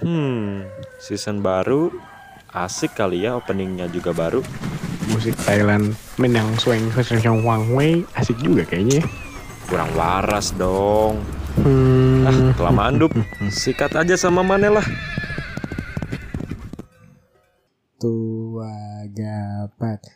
Hmm, season baru asik kali ya openingnya juga baru. Musik Thailand main yang swing swing wang wei asik juga kayaknya. ya. Kurang waras dong. Hmm. Ah, kelamaan dup. Sikat aja sama Mane lah. Tua gapat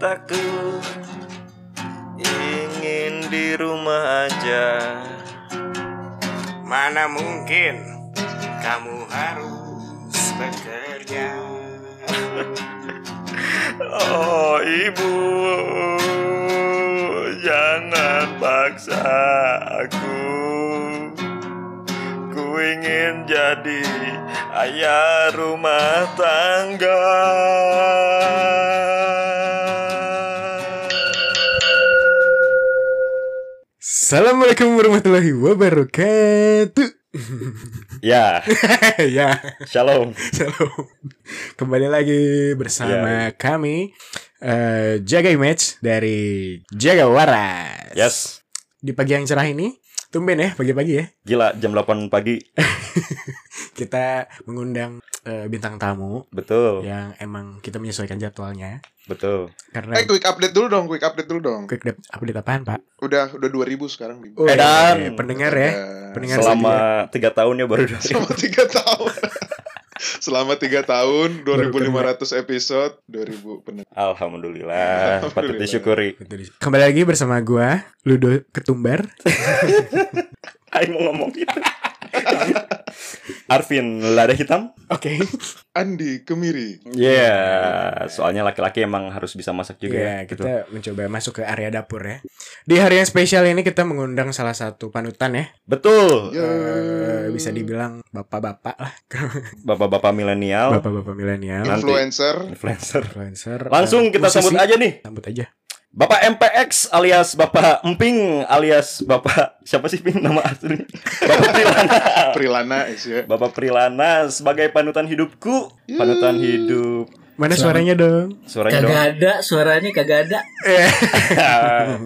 Cita-citaku ingin di rumah aja. Mana mungkin kamu harus bekerja Oh, ibu, jangan paksa aku. Ku ingin jadi ayah rumah tangga. Assalamualaikum warahmatullahi wabarakatuh Ya, Ya shalom. Shalom. Kembali lagi bersama kami eh, Jaga Image dari Jaga Waras. Yes, Di pagi yang cerah ini, tumben ya pagi-pagi ya. gila jam 8 pagi. Kita mengundang eh, bintang tamu Betul, yang emang kita menyesuaikan jadwalnya betul. karena Eh quick update dulu dong, quick update dulu dong. quick update, update apaan, Pak? Udah udah 2000 sekarang di. Oh, Edan. iya, pendengar ya. Pendengar Selama tiga tahun ya baru Selama tiga tahun. Selama tiga tahun, Baru 2500 episode, 2000 pendengar. Alhamdulillah, patut Alhamdulillah. disyukuri. Kembali lagi bersama gua Ludo Ketumbar. Aing mau ngomong gitu. Arvin, lada hitam? Oke. Andi Kemiri. Iya, soalnya laki-laki emang harus bisa masak juga Iya, ya. gitu. kita mencoba masuk ke area dapur ya. Di hari yang spesial ini kita mengundang salah satu panutan ya. Betul. Eh, bisa dibilang bapak-bapak lah, bapak-bapak milenial, bapak-bapak milenial, Nanti. Influencer. influencer. influencer. Langsung eh, kita musisi. sambut aja nih. Sambut aja. Bapak MPX alias Bapak Emping alias Bapak siapa sih Ping nama asli? Bapak Prilana. Prilana is ya. Bapak Prilana sebagai panutan hidupku, panutan hidup. Mana Selamat. suaranya dong? Suaranya Kagak dong. ada, suaranya kagak ada.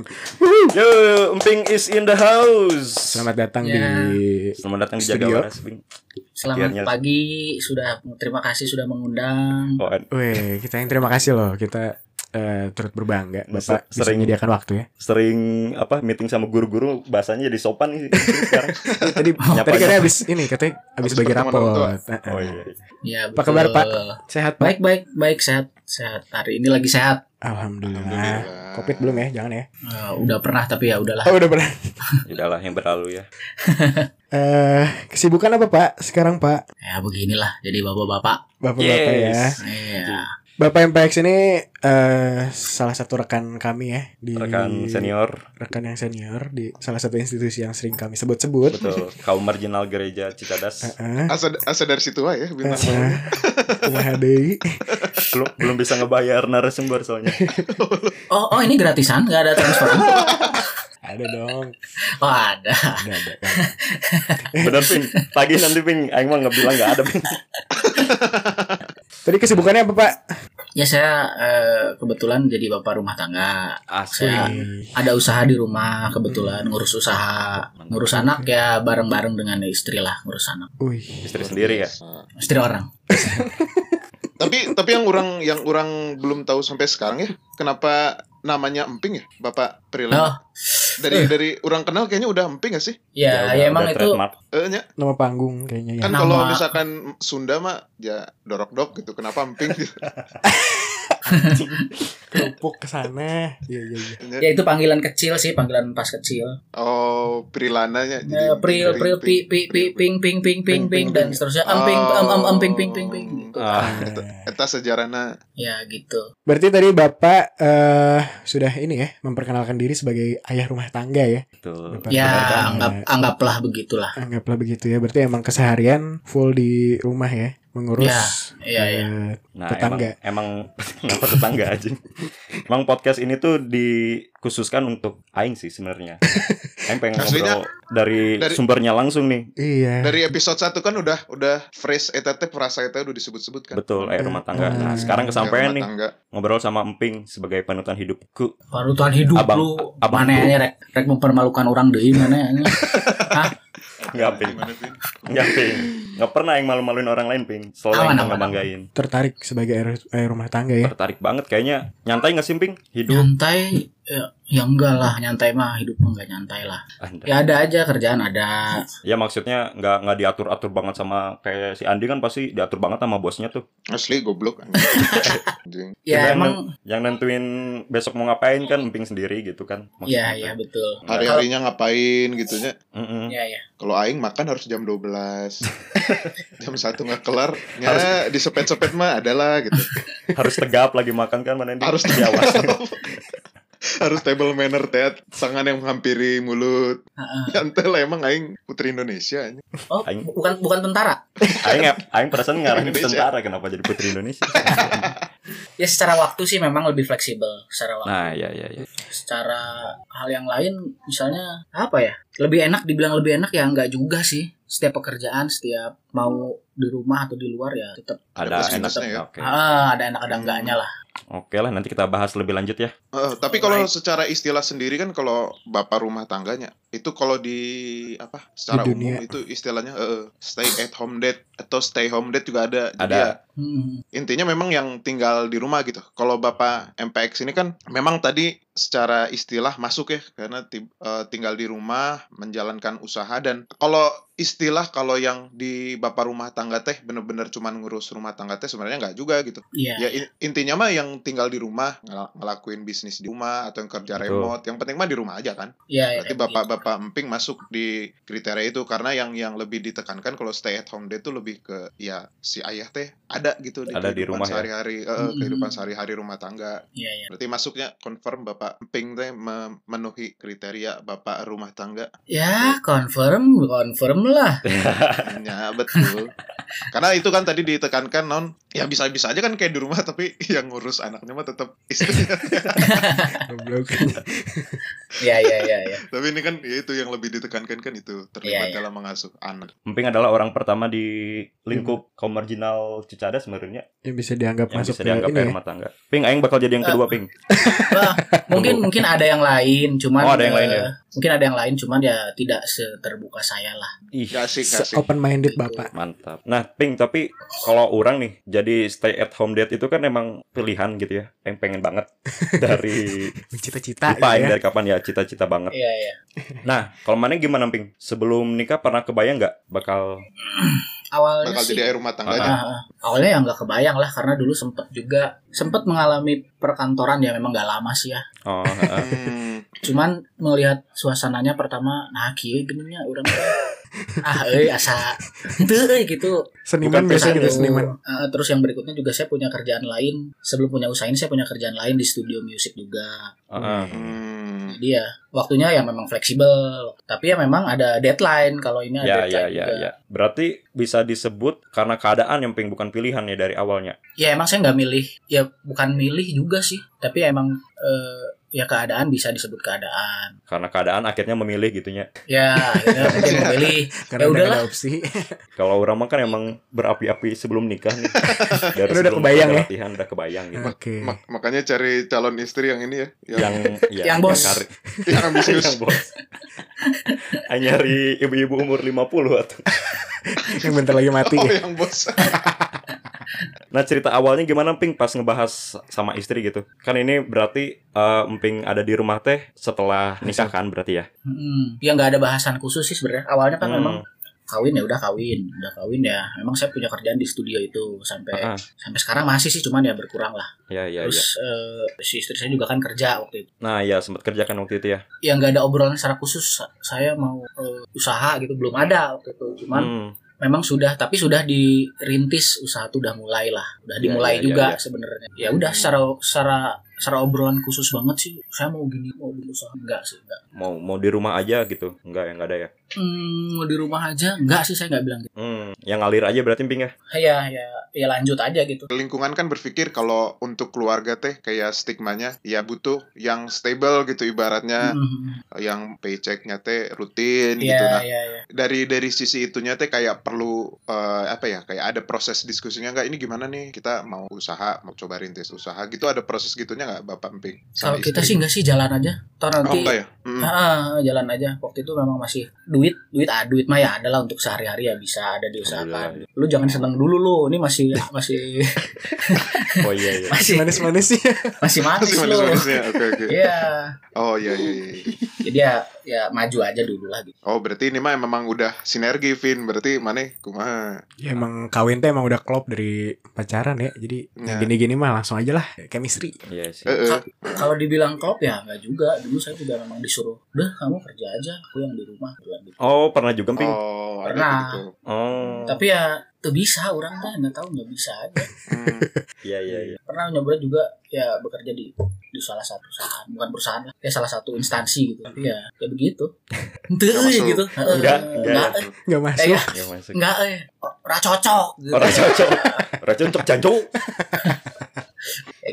Yo, Emping is in the house. Selamat datang Ya. di Selamat datang di Studio. Jaga Waras, Ping. Selamat Akhirnya. pagi, sudah terima kasih sudah mengundang. Oh, Weh, kita yang terima kasih loh. Kita eh, turut berbangga. Bapak Se- bisa sering- menyediakan waktu ya. sering apa meeting sama guru-guru bahasanya jadi sopan nih sekarang. Tadi Nyapa tadi katanya habis ini katanya habis bagi. Eh, Oh iya. Ya, Apa kabar. Pak? Sehat Pak? Baik, baik, baik, sehat, sehat. Hari ini lagi sehat. Alhamdulillah. Alhamdulillah. Covid belum ya? Jangan ya. Eh, udah pernah tapi ya udahlah. Oh, udah pernah. Udahlah yang berlalu ya. Eh, kesibukan apa Pak sekarang Pak? Ya beginilah jadi bapak-bapak. Bapak-bapak ya. Yes. Iya. Bapak MPX ini eh salah satu rekan kami ya di Rekan senior, rekan yang senior di salah satu institusi yang sering kami sebut-sebut. betul. Kaum marginal gereja Citadas. Heeh. Asa, asa dari situ aja ya bintang. Kumaha deui. belum belum bisa ngebayar narasumber soalnya. Oh, oh ini gratisan, nggak ada transfer. Ada dong. Oh ada. Ada ada. ada. Bener Ping. Pagi nanti Ping. Aing mah nggak bilang nggak ada Ping. Tadi kesibukannya apa Pak? Ya saya eh, kebetulan jadi bapak rumah tangga. Asli. Saya ada usaha di rumah kebetulan ngurus usaha, ngurus anak ya bareng-bareng dengan istri lah ngurus anak. Istri sendiri ya. Istri orang. tapi tapi yang orang yang orang belum tahu sampai sekarang ya, kenapa namanya Emping ya, Bapak Prilana? Oh, Dari dari orang kenal kayaknya udah Emping gak sih? ya, udah- ya emang itu. Eh, nya. Nama panggung kayaknya ya. kan Nama- kalau misalkan Sunda mah ya dorok-dok gitu. Kenapa Emping gitu? Kerupuk ke sana. Iya iya iya. ya itu panggilan kecil sih, panggilan pas kecil. Oh, Prilananya Eh, pril pril pi Emping. pi pi ping ping ping ping ping dan seterusnya emping em em emping ping ping ping. Ah, Eta sejarahna Ya gitu. Berarti tadi Bapak eh sudah ini ya memperkenalkan diri sebagai ayah rumah tangga ya. betul. Bapak Ya anggap anggaplah begitulah. anggaplah begitu ya. Berarti emang keseharian full di rumah ya, mengurus Ya, iya, eh, iya. Nah, Tetangga. emang emang kenapa tetangga aja? emang podcast ini tuh dikhususkan untuk aing sih sebenarnya. Aing pengen Aslinya- ngobrol dari, dari- sumbernya langsung nih. Iya. dari episode 1 kan udah udah fresh eta teh frasa eta udah disebut-sebut kan. Betul, eh rumah tangga. Nah, sekarang kesampaian nih ngobrol sama Emping sebagai panutan hidupku. Panutan hidup Abang- lu abang mana ya rek rek mempermalukan orang deui mana ya Enggak, Ping. Enggak, Ping. Enggak pernah yang malu-maluin orang lain, Ping. Selalu yang aman, bangga-banggain. Tertarik sebagai ayah, ayah rumah tangga ya. Tertarik banget kayaknya. Nyantai nggak sih, Ping? Hidup. nyantai ya, ya enggak lah nyantai mah hidup mah enggak nyantai lah Anda. ya ada aja kerjaan ada Ya maksudnya nggak nggak diatur atur banget sama kayak si Andi kan pasti diatur banget sama bosnya tuh. Asli goblok. anjing. Ya Kita emang Yang nentuin besok mau ngapain kan Emping sendiri gitu kan. ya Maksudnya. ya betul Hari-harinya ngapain gitu nya. Mm-mm. ya ya Kalau aing makan harus jam 12. jam 1 nggak kelar. Ya disepet-sepet mah adalah gitu. Harus tegap lagi makan kan mana? Harus diawas. harus table manner teh tangan yang menghampiri mulut. Heeh. Yantel emang aing putri Indonesia anjing. oh Aing- bukan bukan tentara aing aing perasaan ngarahin tentara kenapa jadi putri Indonesia. Ya secara waktu sih memang lebih fleksibel secara waktu. Nah, ya ya ya. secara hal yang lain misalnya apa ya? Lebih enak dibilang lebih enak ya enggak juga sih. Setiap pekerjaan setiap mau di rumah atau di luar ya tetap Ada enak minusnya ya. Oke. ah, ada enak ada enggaknya lah Oke lah nanti kita bahas lebih lanjut ya. Eh, tapi kalau secara istilah sendiri kan kalau bapak rumah tangganya itu kalau di apa secara Di umum itu istilahnya eh, stay at home date atau stay home date juga ada. Jadi Ada. ya, Hmm. intinya memang yang tinggal di rumah gitu. Kalau bapak MPX ini kan memang tadi secara istilah masuk ya karena eh, tinggal di rumah menjalankan usaha dan kalau istilah kalau yang di bapak rumah tangga teh bener-bener cuman ngurus rumah tangga teh sebenarnya nggak juga gitu. iya Ya in- intinya mah yang tinggal di rumah ngel- ngelakuin bisnis di rumah atau yang kerja Betul. remote, yang penting mah di rumah aja kan. iya iya Berarti bapak-bapak emping masuk di kriteria itu karena yang yang lebih ditekankan kalau stay at home day itu lebih ke ya si ayah teh ada gitu Ada di kehidupan rumah ya. sehari-hari eh, Mm-mm. kehidupan sehari-hari rumah tangga. iya iya Berarti masuknya confirm bapak emping teh memenuhi kriteria bapak rumah tangga. Ya, confirm, confirm lah. ya betul. Karena itu kan tadi ditekankan non ya bisa-bisa aja kan kayak di rumah tapi yang ngurus anaknya mah tetap istrinya. Ya, ya, ya, ya. Tapi ini kan ya itu yang lebih ditekankan kan itu terlibat Iya, iya. dalam mengasuh anak. Emping adalah orang pertama di lingkup kaum marginal Cicada sebenarnya Yang bisa dianggap yang masuk bisa ke dianggap ini ya. rumah tangga. Ping aing bakal jadi yang kedua, Ping. Wah, mungkin mungkin ada yang lain, cuman Oh, ada yang eh, lain ya? Mungkin ada yang lain, cuman ya tidak seterbuka saya lah. Ih, asik, asik. Open minded Bapak. mantap. Nah, Ping, tapi kalau orang nih jadi stay at home date itu kan emang pilihan gitu ya. Yang pengen banget dari Mencita-cita lupa gitu ya. dari kapan ya cita-cita banget. Iya, iya. Nah, kalau mana gimana, Ping? Sebelum nikah pernah kebayang nggak bakal Awalnya Bakal sih jadi air rumah tangganya. Ah. awalnya ya nggak kebayang lah karena dulu sempet juga sempet mengalami perkantoran ya memang nggak lama sih ya. oh, heeh. Hmm, Cuman melihat suasananya pertama, nah kieu gini nya urang ah euy asa henteu euy gitu. Seniman biasanya gitu seniman. eh, terus yang berikutnya juga saya punya kerjaan lain. Sebelum punya usaha ini saya punya kerjaan lain di studio musik juga. Heeh. hmm. Jadi ya waktunya ya memang fleksibel. Tapi ya memang ada deadline kalau ini ada Ya, ya, deadline ya, juga. ya. Berarti bisa disebut karena keadaan yang Ping bukan pilihan ya dari awalnya. Ya emang saya nggak milih. Ya bukan milih juga sih. Tapi emang eh, ya keadaan bisa disebut keadaan. Karena keadaan akhirnya memilih gitunya. Ya akhirnya memilih. Karena Ya udahlah. ada opsi. Kalau orang mah kan emang berapi-api sebelum nikah nih. Dari Udah- kebayang ya? latihan udah kebayang gitu. Oke. Mak- makanya cari calon istri yang ini ya, yang, yang ya, Yang bos. kari- yang ambisius. yang bos. Nyari ibu-ibu umur 50 atau. Yang bentar lagi mati. Oh, ya. yang bos. Nah, cerita awalnya gimana Ping pas ngebahas sama istri gitu? Kan ini berarti eh, Emping ada di rumah teh setelah nikah kan berarti ya? Hmm, ya nggak ada bahasan khusus sih sebenarnya. Awalnya kan Hmm. memang kawin ya udah kawin, udah kawin ya. Memang saya punya kerjaan di studio itu sampai Ah, sampai sekarang masih sih, cuman ya berkurang lah. ya ya ya. Terus eh, si istri saya juga kan kerja waktu itu. Nah, ya sempat kerjakan waktu itu ya. Ya nggak ada obrolan secara khusus. sa- Saya mau eh, usaha gitu belum ada waktu itu. Cuman Hmm. Memang sudah tapi sudah dirintis usaha tuh udah mulai lah udah Ya, dimulai ya, ya, juga ya. sebenarnya ya udah secara secara secara obrolan khusus banget sih saya mau gini mau berusaha. Enggak sih enggak. Mau mau di rumah aja gitu. Enggak, yang enggak ada ya. hmm, mau di rumah aja? Enggak sih saya nggak bilang gitu. Hmm, yang ngalir aja berarti ping ya. ya ya ya lanjut aja gitu. Lingkungan kan berpikir kalau untuk keluarga teh kayak stigmanya ya butuh yang stable gitu ibaratnya. Hmm, yang paychecknya teh rutin Iya, gitu. Nah iya, iya. dari dari sisi itunya teh kayak perlu eh, apa ya kayak ada proses diskusinya nggak? Ini gimana nih? Kita mau usaha mau coba rintis usaha gitu ada proses gitunya nggak bapak emping Kalau kita istri? sih enggak sih jalan aja. Toh oh nanti enggak ya Mm. Ah, jalan aja. Waktu itu memang masih duit, duit ah duit mah ya adalah untuk sehari-hari ya bisa ada diusahakan. Alhamdulillah. Lu jangan seneng dulu lu. Ini masih masih Oh iya iya. masih Manis-manis sih. masih manis Masih lu. manis-manisnya oke oke Iya. oh iya iya iya. Jadi ya ya maju aja dulu lah gitu. oh berarti ini mah memang udah sinergi Vin berarti mana kumaha Ya emang kawin teh emang udah klop dari pacaran ya. Jadi Ya. yang gini-gini mah langsung aja lah chemistry. Iya sih. Eh. Ka- Kalau dibilang klop ya enggak juga. Dulu saya juga memang disuruh, "Udah, kamu kerja aja, aku yang di rumah." Gitu. Oh, pernah juga ping. oh ada Pernah. gitu Oh. Tapi ya tuh bisa orang teh nggak tahu nggak bisa aja. Hmm. Iya iya iya. Pernah nyoba juga ya bekerja di di salah satu perusahaan, bukan perusahaan lah, ya salah satu instansi gitu. Tapi ya ya begitu. Masuk. gitu. Heeh. Enggak, enggak. enggak, eh. Nggak Eh, masuk. ya, Ya masuk. enggak eh. Ora cocok gitu. Orang cocok. Orang cocok jancuk.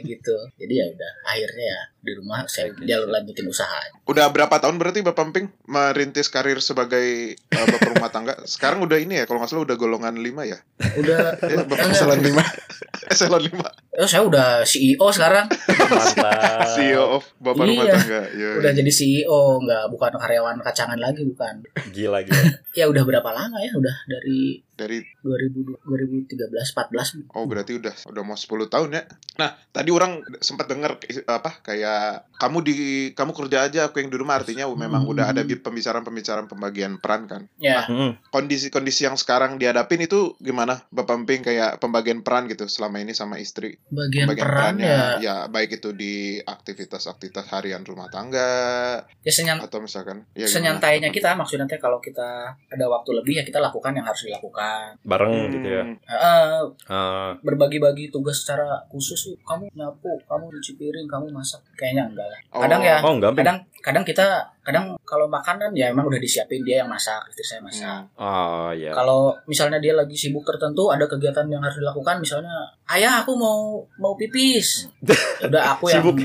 Kayak gitu. Jadi ya udah akhirnya ya di rumah saya jalur lanjutin usaha. Udah berapa tahun berarti Bapak Emping merintis karir sebagai uh, bapak rumah tangga? Sekarang udah ini ya, kalau nggak salah udah golongan 5 ya? Udah Eh, Bapak enggak. eselon 5. eselon 5. Oh, saya udah CEO sekarang. Mantap. CEO of bapak rumah Iya. tangga. Iya. Udah jadi CEO, enggak bukan karyawan kacangan lagi bukan. Gila gila. Ya udah berapa lama ya? Udah dari Dari 2000 2013 14 oh berarti udah udah mau 10 tahun ya. Nah, tadi orang sempat dengar is- apa kayak kamu di kamu kerja aja aku yang di rumah artinya memang Hmm. udah ada bi- pembicaraan-pembicaraan pembagian peran kan. Ya, Hmm. Kondisi-kondisi yang sekarang dihadapin itu gimana Bapak Emping kayak pembagian peran gitu selama ini sama istri? bagian pembagian peran perannya ya ya baik itu di aktivitas-aktivitas harian rumah tangga ya senyan, atau misalkan ya gimana? senyantainya kita maksudnya kalau kita ada waktu lebih ya kita lakukan yang harus dilakukan Bareng Hmm, gitu ya. Eh, Ah, berbagi-bagi tugas secara khusus kamu nyapu kamu cuci piring kamu masak. Kayaknya enggak lah. Oh. kadang ya oh enggak kadang kadang kita kadang kalau makanan ya emang udah disiapin dia yang masak istri saya masak. Hmm. Oh iya. kalau misalnya dia lagi sibuk tertentu ada kegiatan yang harus dilakukan misalnya ayah aku mau mau pipis. Ya udah aku yang Sibuk.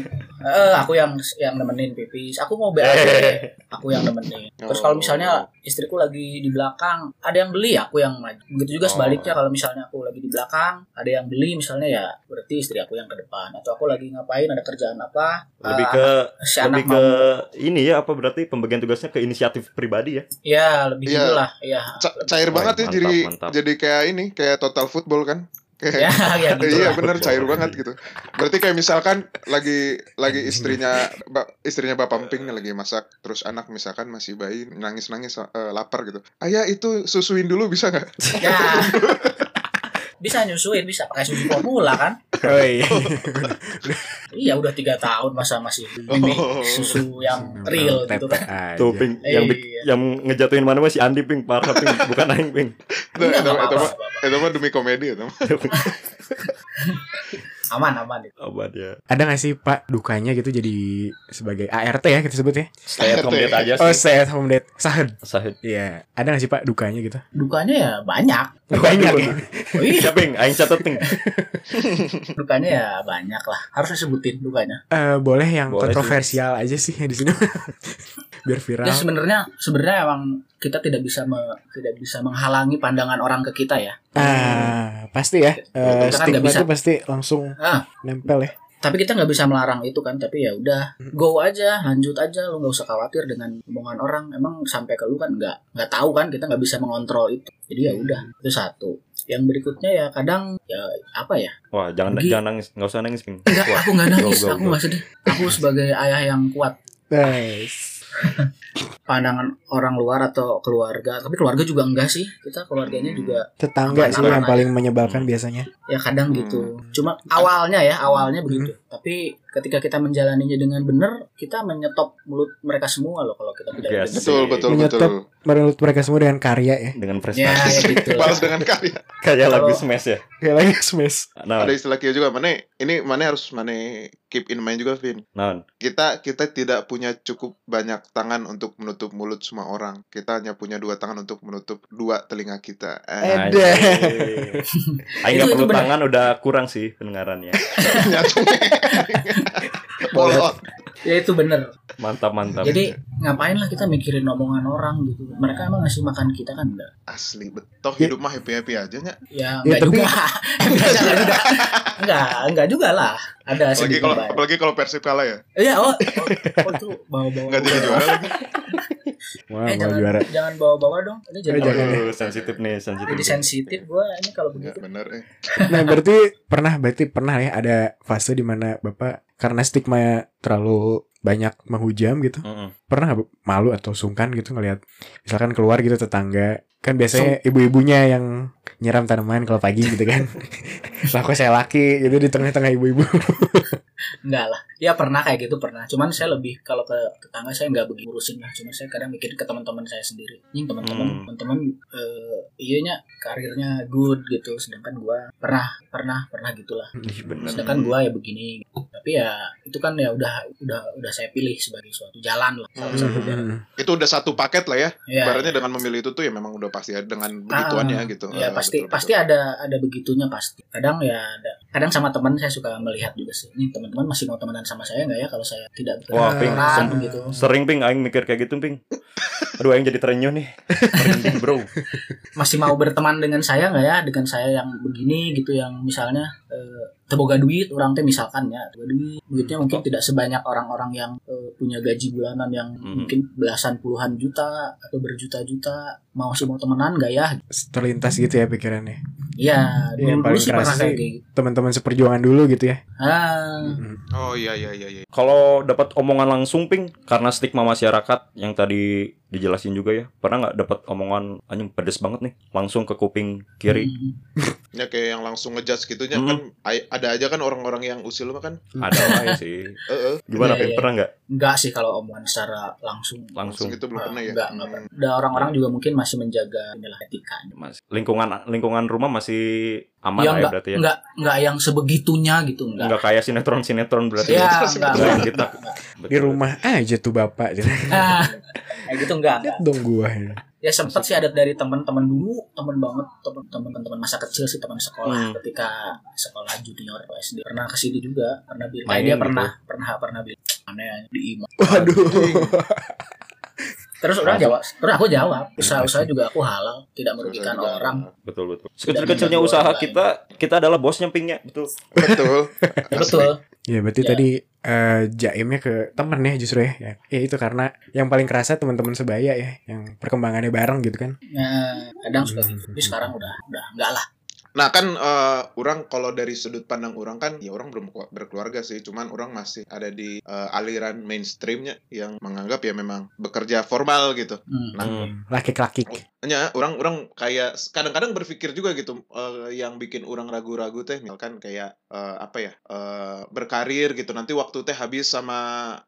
Eh, aku yang yang nemenin pipis. Aku mau BAB aku yang nemenin. Terus kalau misalnya istriku lagi di belakang ada yang beli aku yang maju. Begitu juga Oh. sebaliknya kalau misalnya aku lagi di belakang ada yang beli misalnya ya berarti istri aku yang ke depan. Atau aku lagi ngapain ada kerjaan apa lebih eh, ke si anak lebih ke mau ini ya apa berarti pembagian tugasnya ke inisiatif pribadi ya? ya lebih Iya. gitu lah ya Ca- cair Wah, banget ya mantap, jadi mantap. jadi kayak ini kayak total football kan ya kayak ya gitu iya lah. bener cair banget gitu berarti kayak misalkan lagi lagi istrinya ba- istrinya bapak emping nih lagi masak terus anak misalkan masih bayi nangis nangis lapar gitu ayah itu susuin dulu bisa nggak ya bisa nyusuin bisa pakai susu formula kan Oh iya. iya udah tiga tahun masa masih ini Oh. susu yang real gitu kan. Tuh ping yang Iya. yang ngejatuhin mana masih Andi ping parah ping bukan aing ping. itu mah demi komedi itu mah. Aman aman itu Apa dia? Ada gak sih Pak dukanya gitu jadi sebagai ART ya kita sebut ya? Stay at home date aja Oh sih. stay at home date Sahid Sahid. Iya Ada gak sih Pak dukanya gitu? dukanya ya banyak Banyak ya oh, iya Siapa ping? Aing catet ping. dukanya ya banyak lah harus disebutin dukanya Eh, Boleh yang Boleh sih. kontroversial aja sih di sini Biar viral ya sebenarnya sebenarnya emang kita tidak bisa me- tidak bisa menghalangi pandangan orang ke kita ya Ah, pasti ya. Eh, Kita kan nggak stigma bisa. itu pasti langsung Ah. nempel ya. tapi kita nggak bisa melarang itu kan tapi ya udah go aja lanjut aja lu nggak usah khawatir dengan omongan orang emang sampai ke lu kan nggak nggak tahu kan kita nggak bisa mengontrol itu jadi ya udah itu satu yang berikutnya ya kadang ya apa ya Wah, jangan Gi- jangan nangis, enggak usah nangis. Enggak, aku nggak nangis, go, go, aku go. nggak sedih. Aku sebagai ayah yang kuat. Nice. Pandangan orang luar atau keluarga, tapi keluarga juga enggak sih. Kita keluarganya juga Tetangga sih yang paling menyebalkan biasanya. ya kadang Hmm. gitu. Cuma awalnya ya, awalnya begitu. Tapi ketika kita menjalaninya dengan benar kita menyetop mulut mereka semua loh kalau kita tidak Yes. Betul, betul, Menyetop. betul. Menurut mereka semua dengan karya ya. dengan prestasi ya gitu. Balas dengan karya. kayak lagu smash ya Kayak lagi smash. nah Ada istilah kia juga. Mana ini mana harus mana keep in mind juga, Vin. nah Kita kita tidak punya cukup banyak tangan untuk menutup mulut semua orang. Kita hanya punya dua tangan untuk menutup dua telinga kita. Eh, Ada. Nggak Itu- itu perlu tangan udah kurang sih pendengarannya. Bolot. ya itu benar mantap mantap jadi ngapain lah kita mikirin omongan orang gitu mereka emang ngasih makan kita kan enggak Asli betul Ya. hidup mah happy-happy aja nya. ya Ya, enggak tapi- juga enggak enggak juga enggak enggak juga lah ada Apalagi sedikit kalau apalagi kalau Persib kalah ya. Iya, oh, oh, oh itu bawa-bawa. Enggak jadi juara lagi. Wah, Eh, jangan, juara. jangan bawa-bawa dong. Ini jadi, Eh, jangan. Aduh, sensitif nih sensitif jadi sensitif gua ini kalau begitu. benar eh. Nah, berarti pernah berarti pernah ya ada fase di mana Bapak karena stigma terlalu banyak menghujam gitu. Mm-mm. Pernah nggak Bu, malu atau sungkan gitu ngelihat misalkan keluar gitu tetangga kan biasanya ibu-ibunya yang nyiram tanaman kalau pagi gitu kan. lah kok saya laki gitu di tengah-tengah ibu-ibu. Enggak lah. Ya pernah kayak gitu pernah. Cuman saya lebih kalau ke tetangga saya enggak begitu urusin lah. Cuma saya kadang mikir ke teman-teman saya sendiri. Ini teman-teman, Hmm. teman-teman eh iya nya karirnya good gitu. Sedangkan gua pernah pernah pernah gitulah. Bener Sedangkan gua ya begini. Tapi ya itu kan ya udah udah udah saya pilih sebagai suatu jalan lah. Salah Hmm. satu jalan. Itu udah satu paket lah ya. Ya, Ibaratnya dengan memilih itu tuh ya memang udah pasti ada dengan begituannya gitu. Ya Eh, pasti betul, pasti betul. ada ada begitunya pasti. Kadang ya ada. Kadang sama teman saya suka melihat juga sih. Ini teman-teman masih mau temenan sama saya nggak ya kalau saya tidak Wah, Ping, gitu. sering ping aing mikir kayak gitu ping aduh aing jadi terenyuh nih merinding bro Masih mau berteman dengan saya nggak ya? Dengan saya yang begini gitu yang misalnya eh, teboga duit orang teh misalkan ya teboga duit duitnya mungkin tidak sebanyak orang-orang yang eh, punya gaji bulanan yang Hmm. mungkin belasan puluhan juta atau berjuta-juta mau sih mau temenan nggak ya Terlintas gitu ya pikirannya. Iya, Iya, yang paling kayak sih. gitu. Teman-teman seperjuangan dulu gitu ya. Ah, Oh iya iya iya iya. kalau dapat omongan langsung ping karena stigma masyarakat yang tadi dijelasin juga ya pernah nggak dapat omongan anjing pedes banget nih langsung ke kuping kiri hmm. Ya kayak yang langsung ngejudge gitunya Hmm. kan ada aja kan orang-orang yang usil mah kan. ada lah ya sih Heeh. gimana Iya, ping iya. pernah nggak Enggak sih kalau omongan secara langsung. langsung Langsung itu belum Ah, pernah ya. Enggak, enggak Hmm. pernah. Ada orang-orang juga mungkin masih menjaga inilah etika. Mas, lingkungan lingkungan rumah masih aman ya lah ya enggak, berarti ya enggak, enggak yang sebegitunya gitu, enggak. nggak kayak sinetron sinetron berarti Ya, ya enggak. Nggak yang kita Di rumah aja tuh Bapak. kayak gitu enggak, enggak. Lihat dong gua. ya. Ya sempat sih ada dari teman-teman dulu, teman banget, teman-teman teman masa kecil sih, teman sekolah Hmm. ketika sekolah junior atau SD. Pernah ke sini juga, pernah bilang Main dia gitu. pernah pernah pernah bilang aneh di imam. Waduh. Terus orang jawab, terus aku jawab, usaha-usaha juga aku halal, tidak merugikan juga. orang. betul betul sekecil-kecilnya usaha kita kita adalah bosnya pingnya betul Betul. Betul. Ya berarti Ya. tadi eh, jaimnya ke temen ya justru ya. ya. Ya itu karena yang paling kerasa teman-teman sebaya ya, yang perkembangannya bareng gitu kan. Nah, kadang suka Hmm. gitu. Tapi sekarang udah udah enggak lah. Nah kan eh, orang kalau dari sudut pandang orang kan ya orang belum berkeluarga sih, cuman orang masih ada di eh, aliran mainstreamnya yang menganggap ya memang bekerja formal gitu. Hmm. Nah, Hmm. Laki-laki. Hanya orang orang kayak kadang-kadang berpikir juga gitu eh, yang bikin orang ragu-ragu teh misalkan kayak eh, apa ya eh, berkarir gitu nanti waktu teh habis sama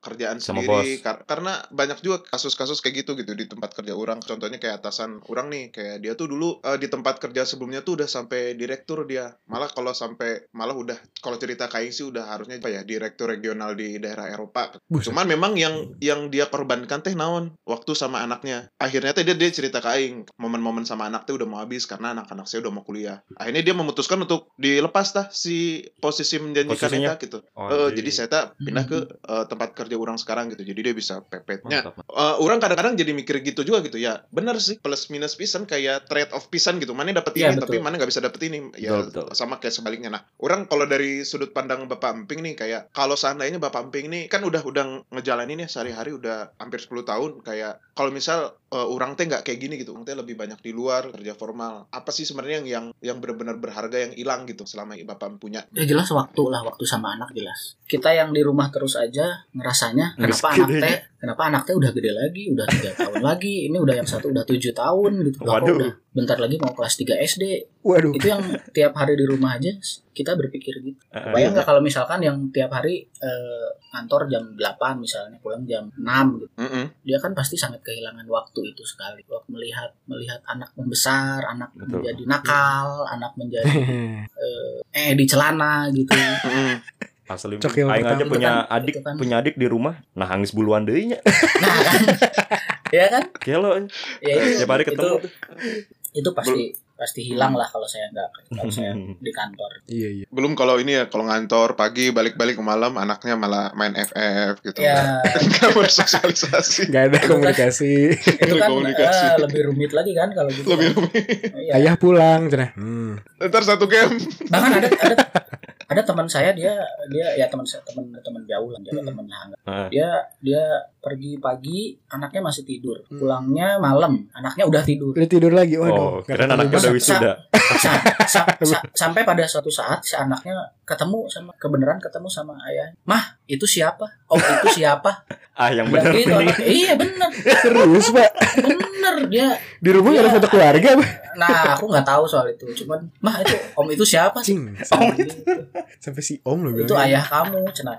kerjaan Sama sendiri. Kar- karena banyak juga kasus-kasus kayak gitu gitu di tempat kerja orang contohnya kayak atasan orang nih kayak dia tuh dulu eh, di tempat kerja sebelumnya tuh udah sampai direktur dia malah kalau sampai malah udah kalau cerita kayak sih udah harusnya apa ya direktur regional di daerah Eropa Buset. Cuman memang yang yang dia korbankan teh naon waktu sama anaknya. Akhirnya teh dia dia cerita ke aing, momen-momen sama anak teh udah mau habis karena anak-anak saya udah mau kuliah. Akhirnya dia memutuskan untuk dilepas tah si posisi menjanjikan Posisinya? eta gitu. Oh, Eh, jadi- saya tak pindah ke eh, tempat kerja orang sekarang gitu. Jadi dia bisa pepetnya. Eh, orang kadang-kadang jadi mikir gitu juga gitu ya. Bener sih plus minus pisan kayak trade of pisan gitu. Mana dapat Iya, ini betul. tapi mana nggak bisa dapet ini. Ya Betul, betul. sama kayak sebaliknya. Nah, orang kalau dari sudut pandang Bapak Emping nih kayak kalau seandainya Bapak Emping nih kan udah udah ngejalanin ya sehari-hari udah hampir 10 tahun kayak kalau misal eh, orang teh nggak kayak gini gitu. Orang teh lebih banyak di luar kerja formal. Apa sih sebenarnya yang yang yang benar-benar berharga yang hilang gitu selama Bapak punya? Ya jelas waktu lah, waktu sama anak jelas. Kita yang di rumah terus aja ngerasanya kenapa anak teh kenapa anaknya udah gede lagi udah tiga tahun lagi ini udah yang satu udah tujuh tahun gitu Waduh. udah bentar lagi mau kelas 3 SD Waduh. itu yang tiap hari di rumah aja kita berpikir gitu Eh, Bayang nggak kalau misalkan yang tiap hari eh, kantor jam 8 misalnya pulang jam 6 gitu Mm-mm. dia kan pasti sangat kehilangan waktu itu sekali waktu melihat melihat anak membesar anak Betul. menjadi nakal anak menjadi eh di celana gitu. Asli, Cokil aing aja punya kan- adik, kan. punya adik di rumah. Nah, hangis buluan deui nya. nah kan ya kan Kelo. ya itu, Tiap hari itu, ketemu. itu pasti pasti hilang lah kalau saya nggak kalau saya di kantor Iya iya. Belum kalau ini ya, kalau ngantor pagi balik-balik ke malam anaknya malah main FF gitu. ya Nggak bersosialisasi. Gak ada komunikasi. itu kan Komunikasi. eh, lebih rumit lagi kan kalau gitu Lebih kan. rumit. Iya. Ayah pulang, cenah. Hmm. Ntar satu game. bahkan ada ada ada teman saya dia dia ya teman saya teman teman jauh lah dia Hmm. teman hangat Ah. dia dia pergi pagi anaknya masih tidur Hmm. pulangnya malam anaknya udah tidur Udah tidur lagi. Oh, Waduh. keren anaknya udah wisuda. Sa- sa- sa- sampai pada suatu saat si anaknya ketemu sama kebenaran ketemu sama ayah mah itu siapa oh itu siapa Ah, yang Bilang bener gitu anak- iya bener Serius, Pak. bener dia Di rumah gak ada Iya. foto keluarga, Pak. nah aku nggak tahu soal itu cuman mah itu om itu siapa sih Cing. Sama gitu. Sampai si Om lo itu ayah kamu cenah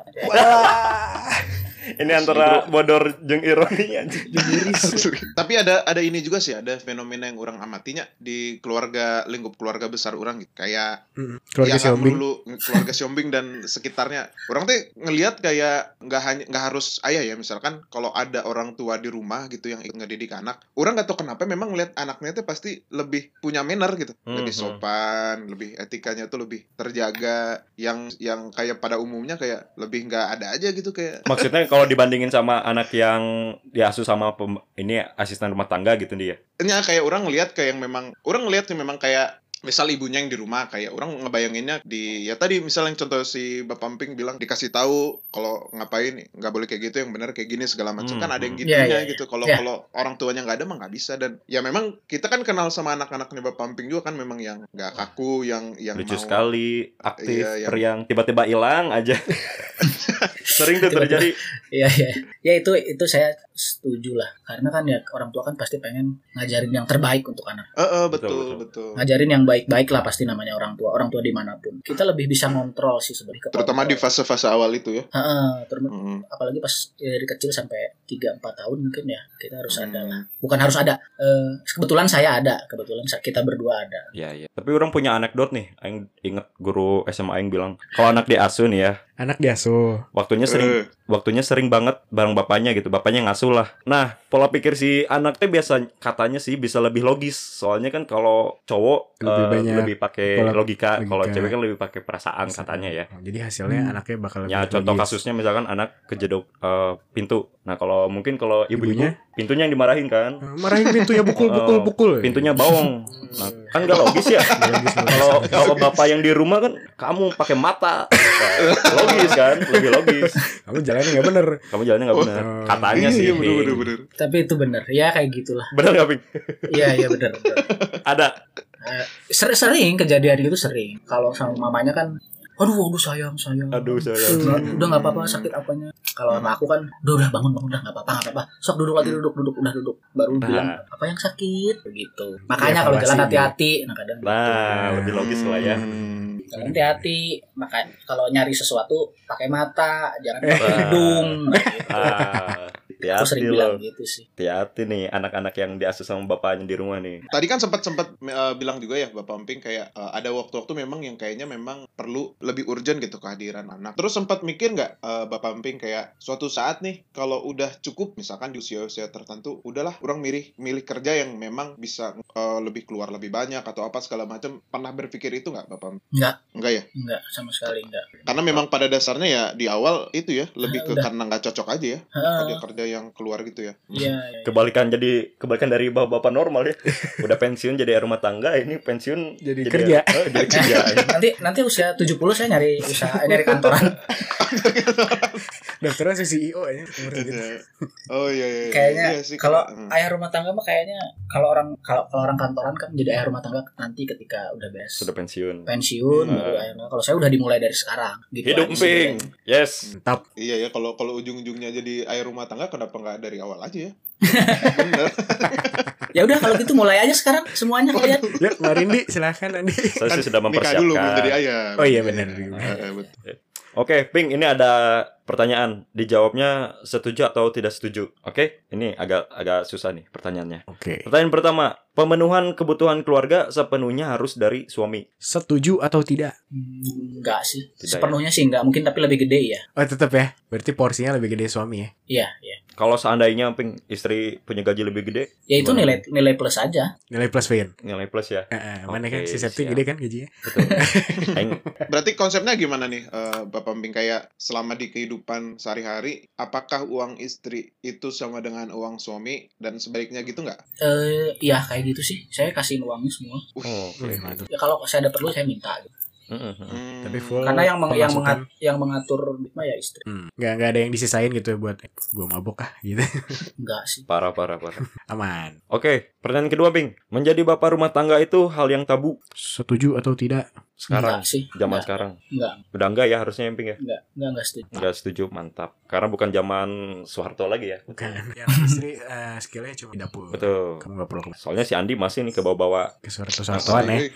Ini antara bodor jeung ironi anjing. Tapi ada ada ini juga sih, ada fenomena yang orang amatinya di keluarga lingkup keluarga besar orang gitu. Kayak Hmm. Keluarga ya si nggak Ombing. melulu keluarga Siombing dan sekitarnya. Orang tuh ngelihat kayak nggak hanya nggak harus ayah ya, misalkan kalau ada orang tua di rumah gitu yang ngedidik anak, orang nggak tahu kenapa memang ngelihat anaknya tuh pasti lebih punya manner gitu, lebih Mhm. sopan, lebih etikanya tuh lebih terjaga. Yang yang kayak pada umumnya kayak lebih nggak ada aja gitu kayak Maksudnya kalau dibandingin sama anak yang diasuh sama pem- ini asisten rumah tangga gitu dia. nya kayak orang ngelihat kayak yang memang orang ngelihat yang memang kayak misal ibunya yang di rumah kayak orang ngebayanginnya di ya tadi misal yang contoh si bapak Amping bilang dikasih tahu kalau ngapain nggak boleh kayak gitu yang benar kayak gini segala macam Hmm, kan ada yang hmm. gitunya Iya, iya, gitu kalau Iya. kalau orang tuanya nggak ada mah nggak bisa dan ya memang kita kan kenal sama anak-anaknya bapak Amping juga kan memang yang nggak kaku yang yang Lucu mau sekali, aktif, Iya, yang- tiba-tiba hilang aja. Sering tuh terjadi. Iya iya. Ya itu itu saya setuju lah. Karena kan ya orang tua kan pasti pengen ngajarin yang terbaik untuk anak. Eh, eh, Betul, betul betul. betul Ngajarin yang baik-baik lah pasti namanya orang tua. Orang tua di mana pun. Kita lebih bisa ngontrol sih sebenarnya. terutama di fase-fase awal itu ya Heeh, terus Mm. apalagi pas ya, dari kecil sampai 3 4 tahun mungkin ya. Kita harus ada lah. Hmm. Bukan harus ada. Eh, kebetulan saya ada, kebetulan kita berdua ada. Iya, iya. Tapi orang punya anekdot nih. Aing inget guru SMA aing bilang, kalau anak diasuh nih ya, Anak diasuh. waktunya sering Eh, waktunya sering banget bareng bapaknya gitu bapaknya ngasuh lah nah pola pikir si anak teh biasa katanya sih bisa lebih logis soalnya kan kalau cowok Lebih eh, banyak lebih pakai pola logika, kalau logika. cewek kan lebih pakai perasaan katanya ya Oh, Jadi hasilnya Hmm. anaknya bakal lebih ya contoh logis. kasusnya misalkan anak kejedok eh, pintu nah kalau mungkin kalau ibu-ibu Ibunya? pintunya yang dimarahin kan Marahin pintunya pukul. pintunya bawong nah kan nggak logis ya kalau kalau bapak yang di rumah kan kamu pakai mata Nah, logis kan lebih logis kamu jalannya nggak bener. kamu jalannya nggak benar Oh. katanya iya, sih bener, bener, bener. Tapi itu benar. Ya kayak gitulah. benar nggak Ping? Iya iya benar. benar. ada Eh, ser- sering kejadian gitu sering. Kalau sama mamanya kan Aduh, aduh sayang, sayang. Aduh, sayang. Udah, udah nggak apa-apa sakit apanya. Kalau sama aku kan, udah udah bangun bangun udah nggak apa-apa nggak apa-apa. Sok duduk lagi duduk duduk udah duduk. Baru Nah. bilang apa yang sakit begitu. Makanya kalau jalan gitu. hati-hati. Nah kadang Nah, lebih logis lah ya. Hmm. jalan hati-hati. Makanya kalau nyari sesuatu pakai mata, jangan Eh. pakai hidung. Nah, gitu. Ah, Aku hati-hati sering loh. bilang gitu sih. Hati-hati nih anak-anak yang diasuh sama bapaknya di rumah nih. Tadi kan sempat sempat eh, bilang juga ya Bapak Emping kayak eh, ada waktu-waktu memang yang kayaknya memang perlu lebih urgent gitu kehadiran anak. Terus sempat mikir nggak eh, Bapak Emping kayak suatu saat nih kalau udah cukup misalkan di usia-usia tertentu udahlah orang milih milih kerja yang memang bisa eh, lebih keluar lebih banyak atau apa segala macam. Pernah berpikir itu nggak Bapak? Emping? Enggak, Enggak ya? enggak sama sekali enggak. Karena memang pada dasarnya ya di awal itu ya lebih ke Udah. karena nggak cocok aja ya Heeh, kerja-kerja yang keluar gitu ya. Iya, iya. Kebalikan jadi kebalikan dari bapak-bapak normal ya. Udah pensiun jadi rumah tangga, ini pensiun Jadi kerja. Oh, jadi kerja. nanti nanti usia 70 saya nyari usaha nyari kantoran Daftarnya si CEO aja umur segitu. oh iya iya iya. kayaknya Iya sih, kalau hmm. ayah rumah tangga mah kayaknya kalau orang kalau kalau orang kantoran kan jadi ayah rumah tangga nanti ketika udah beres Sudah pensiun. pensiun Hmm. baru ayah rumah. Kalau saya udah dimulai dari sekarang. Gitu Hidup emping. Yes. Mantap. Iya ya kalau kalau ujung-ujungnya jadi air rumah tangga kenapa nggak dari awal aja ya? Bener. Ya udah kalau gitu mulai aja sekarang semuanya kalian. Ya, mari Andi, silakan Andi. Saya sih sudah Nikah dulu belum jadi mempersiapkan. ayah. Oh iya, bener. Eh, eh, betul. Oke, Ping, ini ada pertanyaan. Dijawabnya setuju atau tidak setuju. Oke, ini agak agak susah nih pertanyaannya. Oke. Pertanyaan pertama, pemenuhan kebutuhan keluarga sepenuhnya harus dari suami. Setuju atau tidak? Hmm, Enggak sih. Tidak Sepenuhnya sih enggak, mungkin tapi lebih gede ya. Oh, tetap ya. Berarti porsinya lebih gede suami ya. Iya, iya. Kalau seandainya Ping istri punya gaji lebih gede, Ya itu Gimana? nilai nilai plus aja. Nilai plus Win. nilai plus ya. Eh, eh, mana kan si Septi gede kan gajinya? Betul. Berarti konsepnya gimana nih, eh, Bapak Emping kayak selama di kehidupan sehari-hari, apakah uang istri itu sama dengan uang suami dan sebaliknya gitu nggak? Eh, iya kayak gitu sih. Saya kasihin uangnya semua. Oh, mantap. Ya kalau saya ada perlu saya minta. Gitu. Hmm. Tapi full Karena yang meng- yang, mengat- yang mengatur mah ya istri. Hmm. Nggak, nggak ada yang disisain gitu buat eh, gue mabok ah gitu. Enggak sih. Parah, parah, parah. Aman. Oke, pertanyaan kedua, Ping. Menjadi bapak rumah tangga itu hal yang tabu Setuju atau tidak? sekarang, Enggak sih. zaman enggak, sekarang. Enggak, Udah enggak ya harusnya yang Ping ya? enggak, enggak, enggak setuju. Enggak setuju, mantap. Karena bukan zaman Soeharto lagi ya. Bukan. Yang istri eh, skillnya cuma di dapur. Betul. Kamu nggak perlu Soalnya si Andi masih nih ke bawah-bawah. ke suara-suaraan ya. Asli,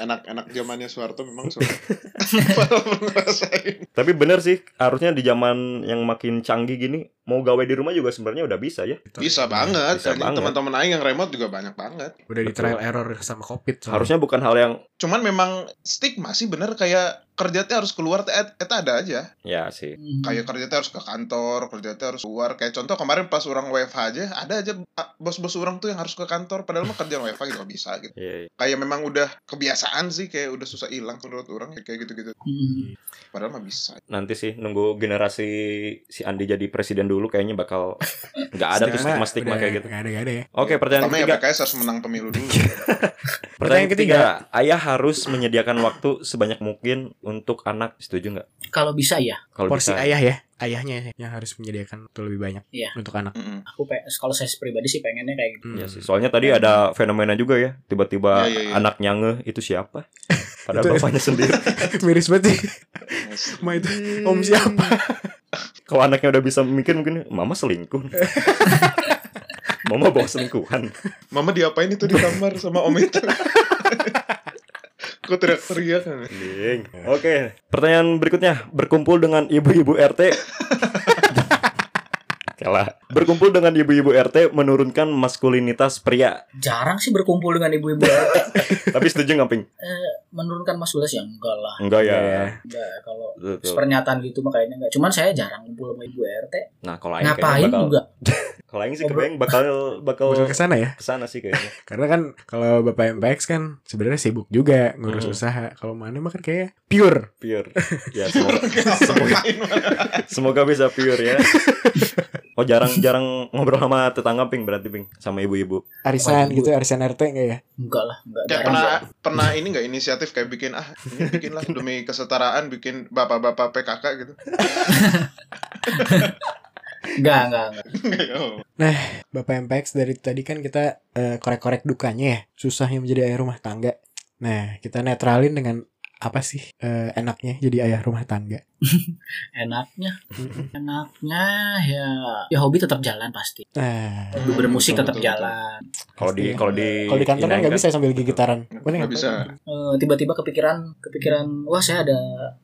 Enak-enak zamannya Soeharto memang Ngerasain. Tapi bener sih, harusnya di zaman yang makin canggih gini, mau gawe di rumah juga sebenarnya udah bisa ya. Bisa banget. Bisa banget. Teman-teman Aing yang remote juga banyak banget. Udah di Betul. trial error sama covid. soalnya. Harusnya bukan hal yang Cuman memang stigma sih bener kayak kerja teh harus keluar teh et- eta ada aja. ya sih. Hmm. Kayak kerja teh harus ke kantor, kerja teh harus keluar. Kayak contoh kemarin pas orang WFH aja ada aja bos-bos orang tuh yang harus ke kantor padahal mah kerjaan WFH gitu bisa gitu. Iya, iya. Kayak memang udah kebiasaan sih kayak udah susah hilang menurut orang kayak gitu-gitu. Hmm. Padahal mah bisa. Nanti sih nunggu generasi si Andi jadi presiden dulu kayaknya bakal nggak ada tuh stigma-stigma udah kayak gitu. Nggak ada, nggak ada ya. Oke, pertanyaan Pertama ya ketiga. PKS harus menang pemilu dulu. Pertanyaan ketiga, ayah harus menyediakan waktu sebanyak mungkin untuk anak. Setuju nggak? Kalau bisa ya. Kalau Porsi bisa. ayah ya. Ayahnya yang harus menyediakan itu lebih banyak Iya. untuk anak. Mm-mm. Aku pe- kalau saya pribadi sih pengennya kayak gitu. Hmm. Iya sih. Soalnya tadi ada fenomena juga ya, tiba-tiba Iya, iya, iya. anaknya ngeh itu siapa? Padahal Itu- bapaknya sendiri. Miris banget sih. Ma itu om siapa? Kalau anaknya udah bisa mikir mungkin mama selingkuh. mama bawa selingkuhan. Mama diapain itu di kamar sama om itu? Kok teriak-teriak? Oke, pertanyaan berikutnya, berkumpul dengan ibu-ibu RT. Kalah. Berkumpul dengan ibu-ibu RT menurunkan maskulinitas pria. Jarang sih berkumpul dengan ibu-ibu RT. Tapi setuju nggak, Ping? Eh, menurunkan Mas Lulas ya enggak lah. Enggak ya. Iya. Enggak kalau pernyataan gitu mah kayaknya enggak. Cuman saya jarang ngumpul sama ibu RT. Nah, kalau Aing Ngapain kayaknya bakal juga? kalau Aing sih kebayang bakal bakal Bakal ke sana ya. ke sana sih kayaknya. Karena kan kalau Bapak MPX kan sebenarnya sibuk juga ngurus Hmm. usaha. Kalau mana mah kan kayak pure. Pure. Ya, semoga, semoga, semoga bisa pure ya. Oh, jarang-jarang ngobrol sama tetangga Ping berarti Ping sama ibu-ibu. Arisan Wah, gitu, arisan RT enggak ya? Enggak lah, enggak. Kayak jarang pernah pernah ini nggak inisiatif kayak bikin ah ini bikin lah demi kesetaraan bikin bapak-bapak PKK gitu. Enggak, enggak, enggak. Oh. Bapak MPX dari tadi kan kita eh, korek-korek dukanya ya. Susahnya menjadi ayah rumah tangga. Nah, kita netralin dengan apa sih eh, enaknya jadi ayah rumah tangga? Enaknya, enaknya ya ya hobi tetap jalan pasti. Hobi bermusik tetap betul, jalan. Kalau di kalau di kalau di kantor kan nggak bisa sambil gigitaran. Mana Nggak bisa. Eh, tiba-tiba kepikiran kepikiran wah saya ada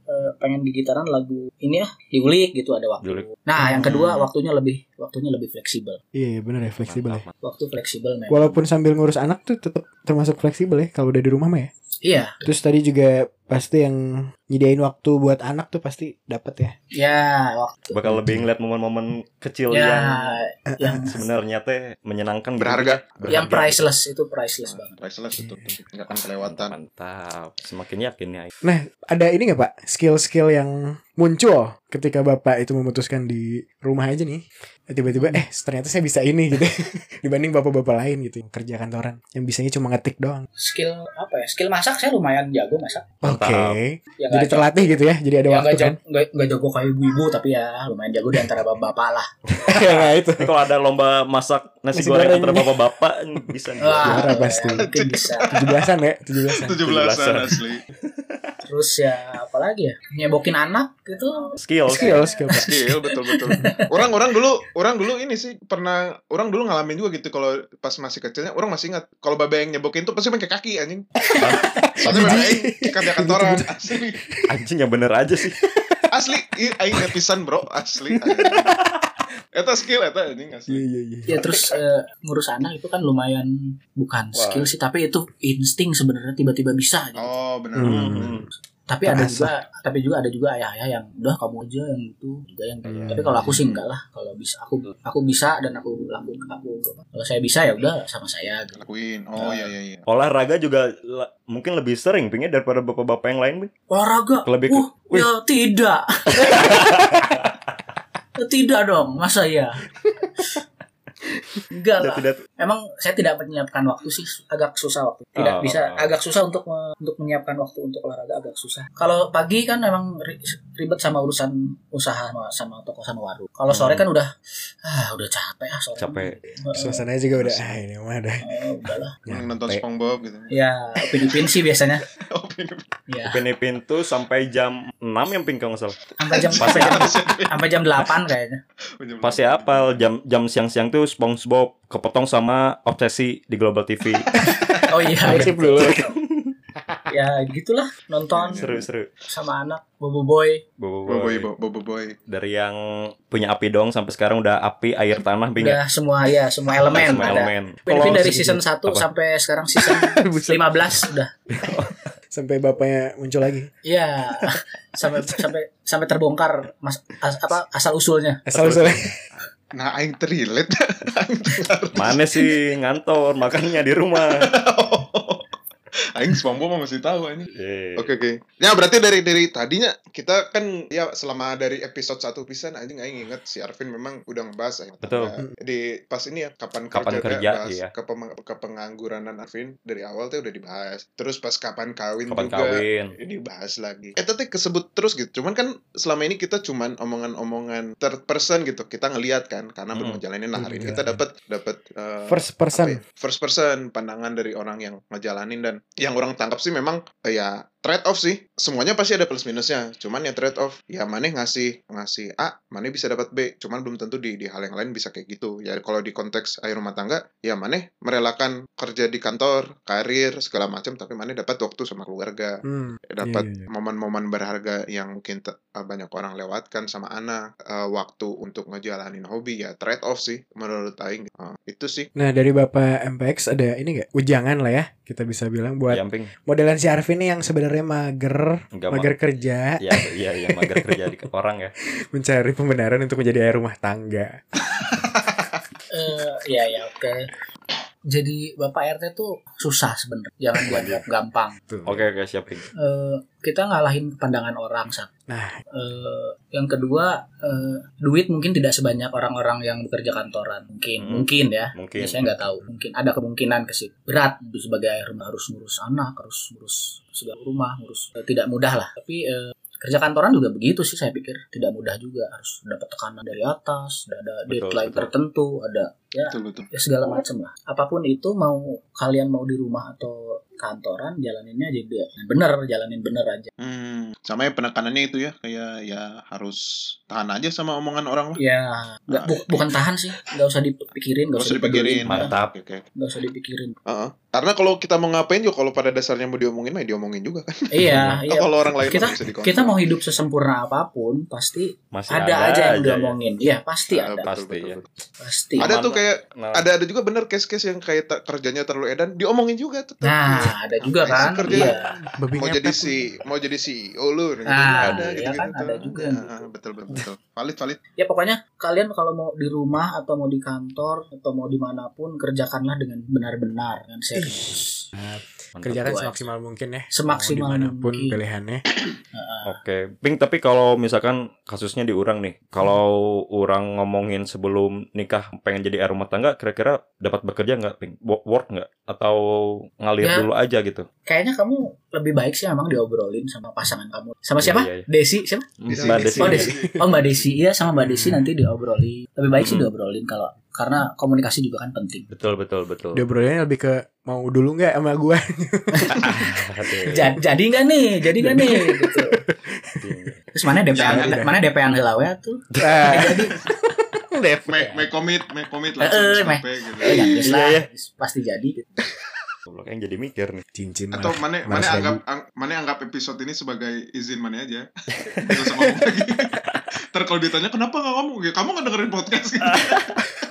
eh, pengen gigitaran lagu ini ya diulik gitu ada waktu. Diulik. Nah, yang kedua Hmm. waktunya lebih waktunya lebih fleksibel. Iya, bener ya fleksibel ya. Waktu fleksibel memang. Walaupun sambil ngurus anak tuh tetap termasuk fleksibel ya kalau udah di rumah mah ya. Iya, Terus tadi juga pasti yang nyediain waktu buat anak tuh pasti dapat ya. ya waktu. bakal lebih ngeliat momen-momen kecil Ya, yang yang sebenarnya teh menyenangkan gitu. Berharga. Berharga. yang priceless itu priceless banget. Priceless itu tuh nggak akan kelewatan. Mantap. Semakin yakin ya. Nah, ada ini nggak Pak? Skill-skill yang muncul ketika Bapak itu memutuskan di rumah aja nih. Tiba-tiba eh ternyata saya bisa ini gitu. Dibanding bapak-bapak lain gitu yang kerja kantoran yang bisanya cuma ngetik doang. Skill apa ya? Skill masak saya lumayan jago masak. Oke. Mantap. ya jadi terlatih gitu ya jadi ada ya waktu nggak kan? jago, nggak nggak jago kayak ibu-ibu tapi ya lumayan jago di antara bapak-bapak lah. Nah itu. Kalau ada lomba masak nasi, Nasi goreng, antara bapak-bapak bisa nih. Wah, Juara pasti. mungkin bisa. Tujuh belasan ya tujuh belasan. Tujuh belasan. Asli. Terus ya apalagi ya? Nyebokin anak gitu. Skill. skill skill. Skill betul betul. Orang orang dulu orang dulu ini sih pernah orang dulu ngalamin juga gitu kalau pas masih kecilnya orang masih ingat kalau babe yang nyebokin tuh pasti pakai kaki anjing. Soalnya babe kerja kantoran asli. Anjing yang bener aja sih. Asli i- aing netizen bro asli. Eta skill eta anjing iya asli. iya iya ya terus eh, ngurus anak itu kan lumayan bukan Wah. skill sih tapi itu insting sebenarnya tiba-tiba bisa gitu. Oh benar. Hmm. Tapi ada Terasa. juga tapi juga ada juga ayah-ayah yang udah kamu aja yang itu juga yang Iya, tapi kalau aku sih enggak lah kalau bisa aku aku bisa dan aku laku aku kalau saya bisa ya udah sama saya gitu. Lakuin. Oh iya iya iya. Olahraga juga la- mungkin lebih sering pingnya daripada bapak-bapak yang lain, Bing. olahraga Lebih ke- uh, ya tidak tidak dong masa ya enggak lah tidak Emang saya tidak menyiapkan waktu sih agak susah waktu. Tidak Oh. bisa agak susah untuk me- untuk menyiapkan waktu untuk olahraga agak susah. Kalau pagi kan emang ribet sama urusan usaha sama, sama toko sama warung. Kalau sore Hmm. kan udah ah udah capek ah sore. Capek. Heeh. suasananya juga udah ah ini mah udah Oh, udahlah. Yang nonton. SpongeBob gitu. Ya, upin-upin sih biasanya. Oh, Ya, Pinipin tuh sampai jam 6 yang ping kalau nggak salah. sampai jam sampai jam, sampai jam 8 kayaknya. Pasti apal jam jam siang-siang tuh SpongeBob kepotong sama obsesi di Global TV. Oh iya, Sip dulu ya gitulah nonton Seru-seru. sama anak Bobo Boy. Bobo Boboiboy, boy. Boboiboy. Dari yang punya api dong sampai sekarang udah api, air, tanah, Bing. ya? Udah semua ya, semua elemen Semua ada. elemen. Kalau dari season 1 apa? sampai sekarang season 15 udah. sampai bapaknya muncul lagi Iya. sampai sampai sampai terbongkar mas as- apa asal usulnya. asal usulnya Nah, aing terrelate. Mana sih ngantor, makannya di rumah. Aing SpongeBob mah masih tahu ini. Eh, Oke oke. Ya berarti dari dari tadinya kita kan ya selama dari episode satu pisan anjing aing inget si Arvin memang udah ngebahas aing. Betul. Ya, di pas ini ya kapan, Kapan kerja, kerja, bahas iya. ke, ke pengangguranan Arvin dari awal tuh udah dibahas. Terus pas kapan kawin Kapan juga kawin. ini bahas lagi. Eh tapi kesebut terus gitu. Cuman kan selama ini kita cuman omongan-omongan third person gitu. Kita ngelihat kan karena belum Hmm. ngejalanin. Nah hari ini Iya. kita dapat dapat eh, first apa person ya, first person pandangan dari orang yang ngejalanin dan yang orang tangkap sih memang ya trade off sih. Semuanya pasti ada plus minusnya. Cuman ya trade off ya maneh ngasih ngasih A maneh bisa dapat B. Cuman belum tentu di di hal yang lain bisa kayak gitu. Ya kalau di konteks air rumah tangga ya maneh merelakan kerja di kantor karir segala macam tapi maneh dapat waktu sama keluarga. Hmm, dapat Iya, iya, iya. momen-momen berharga yang mungkin te- eh, banyak orang lewatkan sama anak eh, waktu untuk ngejalanin hobi. Ya trade off sih menurut aing. Eh, itu sih. Nah dari Bapak MPX ada ini gak? Ujangan lah ya kita bisa bilang buat Yamping. modelan si Arvin nih yang sebenarnya mager, Enggak mager kerja, Ya, iya, iya, mager kerja di orang ya. mencari pembenaran untuk menjadi air rumah tangga. Eh ya ya oke. Jadi Bapak RT tuh susah sebenarnya. Jangan dianggap gampang. Tuh. Oke, oke, siap, Ping. Eh kita ngalahin pandangan orang satu. Nah, Eh, yang kedua eh, duit mungkin tidak sebanyak orang-orang yang bekerja kantoran mungkin Hmm. mungkin ya Mungkin. Ya, saya nggak tahu mungkin ada kemungkinan ke situ berat sebagai rumah harus ngurus anak harus ngurus segala rumah ngurus eh, tidak mudah lah tapi eh, kerja kantoran juga begitu sih saya pikir tidak mudah juga harus dapat tekanan dari atas ada Betul, deadline betul. tertentu ada ya betul betul ya segala macam lah apa pun itu mau kalian mau di rumah atau kantoran jalaninnya juga bener jalanin bener aja Hmm, sama ya penekanannya itu ya kayak ya harus tahan aja sama omongan orang lah. Ya, nggak bu- bukan tahan sih, nggak usah dipikirin, nggak Gak usah usah dipikirin. Mantap. Oke, oke. nggak usah dipikirin. Heeh. Karena kalau kita mau ngapain juga kalau pada dasarnya mau diomongin mah ya diomongin juga kan. Iya, iya. kalau orang lain Kita bisa kita mau hidup sesempurna apa pun, pasti Masih ada, aja yang ya. diomongin. Iya, pasti ada, betul, Pasti, betul, ya. betul. pasti. Ada tuh Aman, kayak Nah, ada ada juga bener case-case yang kayak ta- kerjanya terlalu edan diomongin juga tetap. Nah, ada juga sih kan? kerja? Iya. mau jadi si mau jadi CEO lu gitu. Nah, ada iya gitu, kan, ada juga yang Ah, betul betul betul. Valid valid. Ya pokoknya kalian kalau mau di rumah atau mau di kantor atau mau di mana pun kerjakanlah dengan benar-benar dengan serius. Kerjakan semaksimal mungkin ya. Semaksimal di mana pun mungkin. pilihannya. Oke, Ping. Tapi kalau misalkan kasusnya di orang nih, kalau orang ngomongin sebelum nikah pengen jadi rumah tangga, kira-kira dapat bekerja nggak, Ping? Wo- Work nggak? Atau ngalir Ya. dulu aja gitu? Kayaknya kamu lebih baik sih memang diobrolin sama pasangan kamu. Sama siapa? Iya, iya, iya. Desi siapa? Mbak Desi. Oh Desi. Oh Mbak Desi. Iya sama Mbak Desi Hmm. nanti diobrolin. Lebih baik sih Hmm. diobrolin kalau karena komunikasi juga kan penting. Betul, betul, betul. Dia obrolannya lebih ke mau dulu nggak sama. Ja- jadi nggak nih? Jadi nggak nih? Gitu. Terus mana DP Jangan. yang mana DP yang heula we tuh? Ah, Jadi make commit, make commit langsung Eh, eh, sampai make- gitu. eh nggak lah, Iya, iya. pasti jadi. gitu. Goblok, yang jadi mikir nih. cincin Atau mana mana anggap ang- mana anggap episode ini sebagai izin mana aja. Usah ngomong lagi. Ntar kalau ditanya kenapa gak ngomong, ya kamu gak dengerin podcast gitu.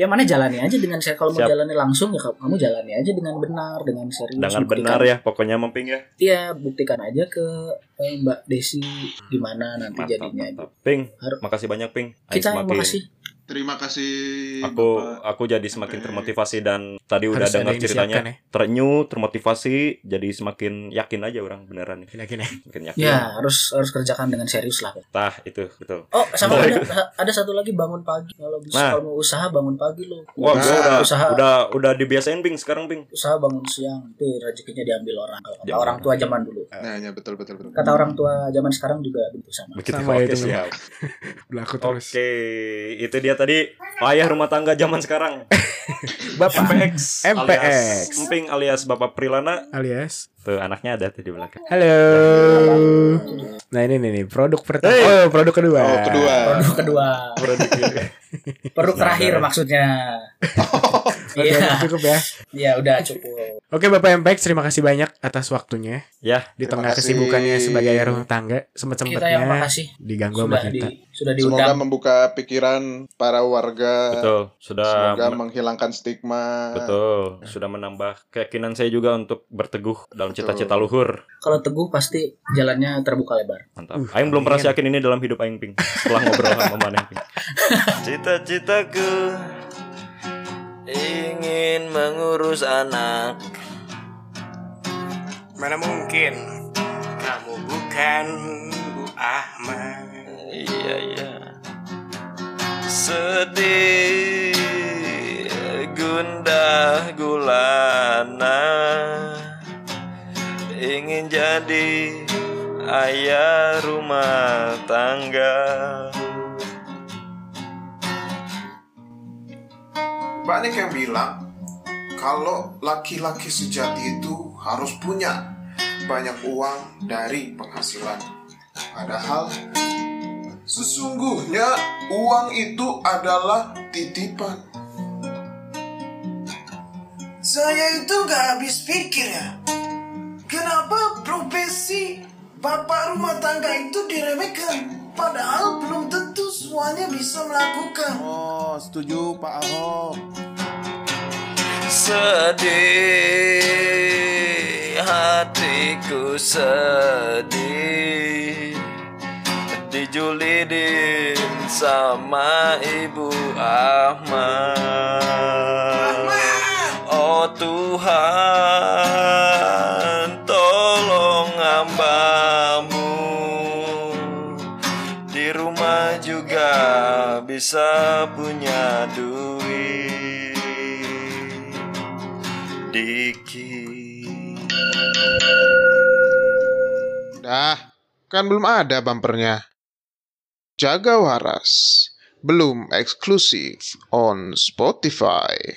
Ya mana jalani aja dengan saya kalau mau jalani langsung ya kamu jalani aja dengan benar, dengan serius. Dengan Buktikan- benar ya, pokoknya memping ya. Iya, buktikan aja ke eh, Mbak Desi gimana nanti Mantap, jadinya. mantap. Ping, Harus- makasih banyak, Ping. Kita makasih. Terima kasih Aku Bapak. aku jadi semakin termotivasi dan tadi udah Harus ada dengar ceritanya ya. terenyuh, termotivasi, jadi semakin yakin aja orang beneran nih. Yakin ya. Yakin. Ya, harus harus kerjakan dengan serius lah. Tah, itu betul. Oh, sama ada ada satu lagi bangun pagi. Kalau bisa Nah. kalau mau usaha bangun pagi lo. Wah, gua udah usaha udah udah dibiasain Ping sekarang Ping. usaha bangun siang. Tapi rezekinya diambil orang. Kalau kata orang tua zaman dulu. Nah, ya betul betul betul. Kata orang tua zaman sekarang juga begitu sama. Begitu Sama oke itu, siap. Berlaku terus. Oke, itu dia tadi ayah rumah tangga zaman sekarang. Bapak MPX. MPX. Alias Emping alias Bapak Prilana. alias Tuh anaknya ada tuh di belakang. Halo. Nah ini nih, nih produk pertama. Hey. Oh, produk kedua. Oh, kedua. Produk kedua. Produk ini. Produk terakhir maksudnya. Iya. Udah cukup ya. Iya, udah cukup. Oke Bapak MPX, terima kasih banyak atas waktunya ya, di tengah kasih. kesibukannya sebagai ayah rumah tangga Kita yang sempet-sempetnya makasih diganggu sama sudah di kita. sudah Semoga diundang. membuka pikiran para warga. betul. Sudah Semoga menghilangkan stigma. betul, sudah menambah keyakinan saya juga untuk berteguh dalam Betul. cita-cita luhur. Kalau teguh pasti jalannya terbuka lebar. Mantap. Uh, Aing belum pernah yakin ini dalam hidup Aing Ping. Setelah ngobrol sama Maneh Ping. Cita-citaku ingin mengurus anak. Mana mungkin kamu bukan Bu Ahmad. Iya iya. Sedih gundah gulana ingin jadi ayah rumah tangga. Banyak yang bilang kalau laki-laki sejati itu harus punya banyak uang dari penghasilan. Padahal sesungguhnya uang itu adalah titipan. Saya itu gak habis pikir ya. Kenapa profesi bapak rumah tangga itu diremehkan? Padahal belum tentu semuanya bisa melakukan. Oh, setuju Pak Ahok. Sedih hatiku sedih Dijulidin sama Ibu Ahmad Oh Tuhan bisa punya duit Dikit Dah, kan belum ada bumpernya. Jaga waras. Belum eksklusif on Spotify.